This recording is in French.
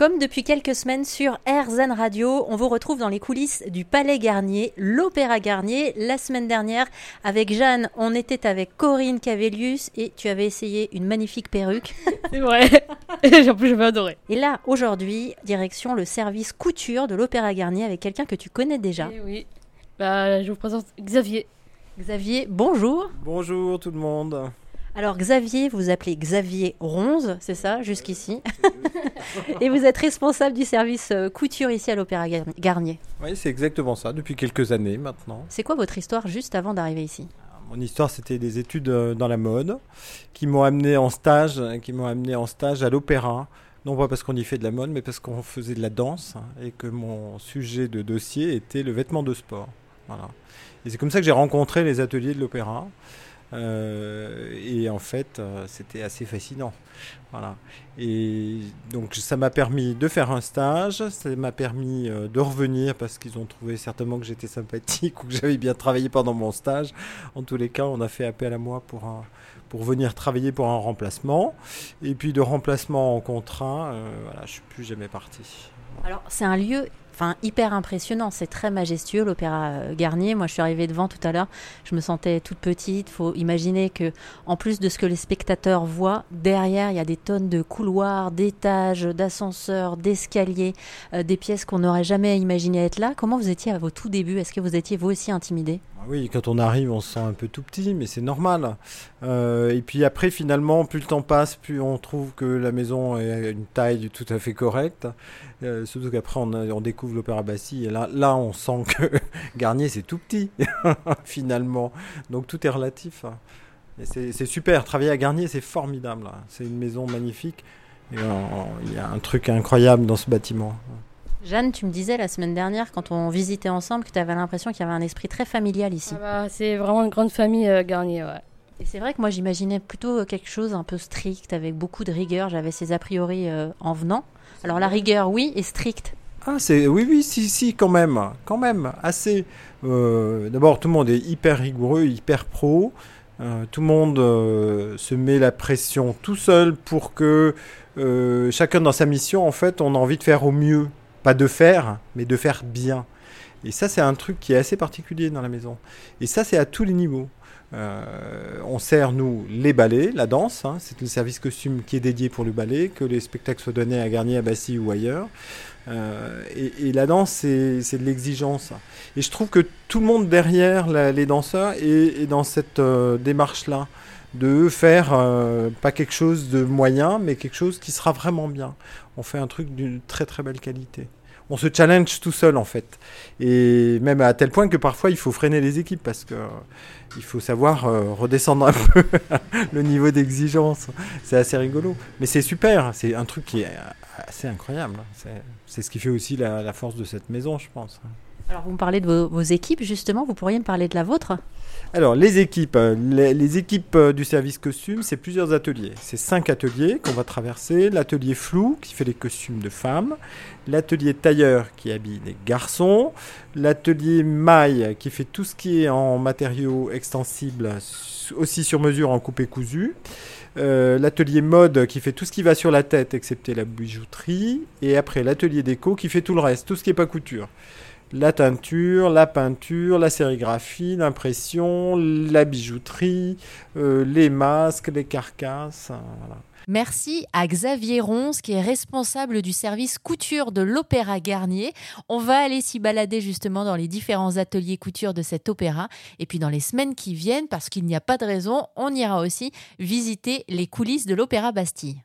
Comme depuis quelques semaines sur RZN Radio, on vous retrouve dans les coulisses du Palais Garnier, l'Opéra Garnier. La semaine dernière, avec Jeanne, on était avec Corinne Cavelius et tu avais essayé une magnifique perruque. C'est vrai. en plus, j'avais adoré. Et là, aujourd'hui, direction le service couture de l'Opéra Garnier avec quelqu'un que tu connais déjà. Eh oui. Bah, je vous présente Xavier. Xavier, bonjour. Bonjour tout le monde. Alors Xavier, vous vous appelez Xavier Ronze, c'est ça, jusqu'ici? Et vous êtes responsable du service euh, couture ici à l'Opéra Garnier. Oui, c'est exactement ça, depuis quelques années maintenant. C'est quoi votre histoire juste avant d'arriver ici? Mon histoire, c'était des études euh, dans la mode qui m'ont amené en stage, qui m'ont amené en stage à l'Opéra. Non pas parce qu'on y fait de la mode, mais parce qu'on faisait de la danse et que mon sujet de dossier était le vêtement de sport. Voilà. Et c'est comme ça que j'ai rencontré les ateliers de l'Opéra. Euh, et en fait, euh, c'était assez fascinant. Voilà. Et donc, ça m'a permis de faire un stage, ça m'a permis euh, de revenir parce qu'ils ont trouvé certainement que j'étais sympathique ou que j'avais bien travaillé pendant mon stage. En tous les cas, on a fait appel à moi pour, pour venir travailler pour un remplacement. Et puis, de remplacement en contrat, voilà, je suis plus jamais parti. Alors, c'est un lieu enfin hyper impressionnant. C'est très majestueux l'opéra euh, Garnier. Moi, je suis arrivée devant tout à l'heure. Je me sentais toute petite. Faut imaginer que, en plus de ce que les spectateurs voient, derrière, il y a des tonnes de couloirs, d'étages, d'ascenseurs, d'escaliers, euh, des pièces qu'on n'aurait jamais imaginé être là. Comment vous étiez à vos tout débuts? Est-ce que vous étiez vous aussi intimidé ah oui, quand on arrive, on se sent un peu tout petit, mais c'est normal. Euh, et puis après, finalement, plus le temps passe, plus on trouve que la maison est une taille tout à fait correcte. Surtout qu'après, on, découvre l'Opéra Bassi, et là, là, on sent que Garnier, c'est tout petit, finalement. Donc tout est relatif. C'est super, travailler à Garnier, c'est formidable. C'est une maison magnifique. Il y a un truc incroyable dans ce bâtiment. Jeanne, tu me disais la semaine dernière, quand on visitait ensemble, que tu avais l'impression qu'il y avait un esprit très familial ici. Ah bah, c'est vraiment une grande famille euh, Garnier, ouais. Et c'est vrai que moi j'imaginais plutôt euh, quelque chose un peu strict, avec beaucoup de rigueur. J'avais ces a priori euh, en venant. Alors la rigueur, oui, et strict. Ah, c'est oui, oui, si, si, quand même, quand même, assez. D'abord, tout le monde est hyper rigoureux, hyper pro. tout le monde se met la pression tout seul pour que chacun dans sa mission, en fait, on a envie de faire au mieux pas de faire, mais de faire bien. Et ça, c'est un truc qui est assez particulier dans la maison. Et ça, c'est à tous les niveaux. Euh, on sert, nous, les ballets, la danse. Hein. c'est le service costume qui est dédié pour le ballet, que les spectacles soient donnés à Garnier, à Bassy ou ailleurs. Euh, et, la danse, c'est de l'exigence. Et je trouve que tout le monde derrière les danseurs est, dans cette euh, démarche-là de faire pas quelque chose de moyen, mais quelque chose qui sera vraiment bien. On fait un truc d'une très très belle qualité on se challenge tout seul en fait. Et même à tel point que parfois il faut freiner les équipes parce que il faut savoir euh, redescendre un peu le niveau d'exigence. C'est assez rigolo. Mais c'est super, c'est un truc qui est assez incroyable. C'est ce qui fait aussi la, force de cette maison, je pense. Alors vous me parlez de vos équipes justement, vous pourriez me parler de la vôtre? Alors, les équipes, euh, les, équipes euh, du service costume, c'est plusieurs ateliers. C'est cinq ateliers qu'on va traverser. L'atelier flou qui fait les costumes de femmes, l'atelier tailleur qui habille les garçons, l'atelier maille qui fait tout ce qui est en matériaux extensibles, aussi sur mesure en coupé cousu. Euh, l'atelier mode qui fait tout ce qui va sur la tête excepté la bijouterie et après l'atelier déco qui fait tout le reste, tout ce qui n'est pas couture la teinture, la peinture, la sérigraphie, l'impression, la bijouterie, euh, les masques, les carcasses. Hein, Merci à Xavier Ronce qui est responsable du service couture de l'Opéra Garnier. On va aller s'y balader justement dans les différents ateliers couture de cet opéra. Et puis dans les semaines qui viennent, parce qu'il n'y a pas de raison, on ira aussi visiter les coulisses de l'Opéra Bastille.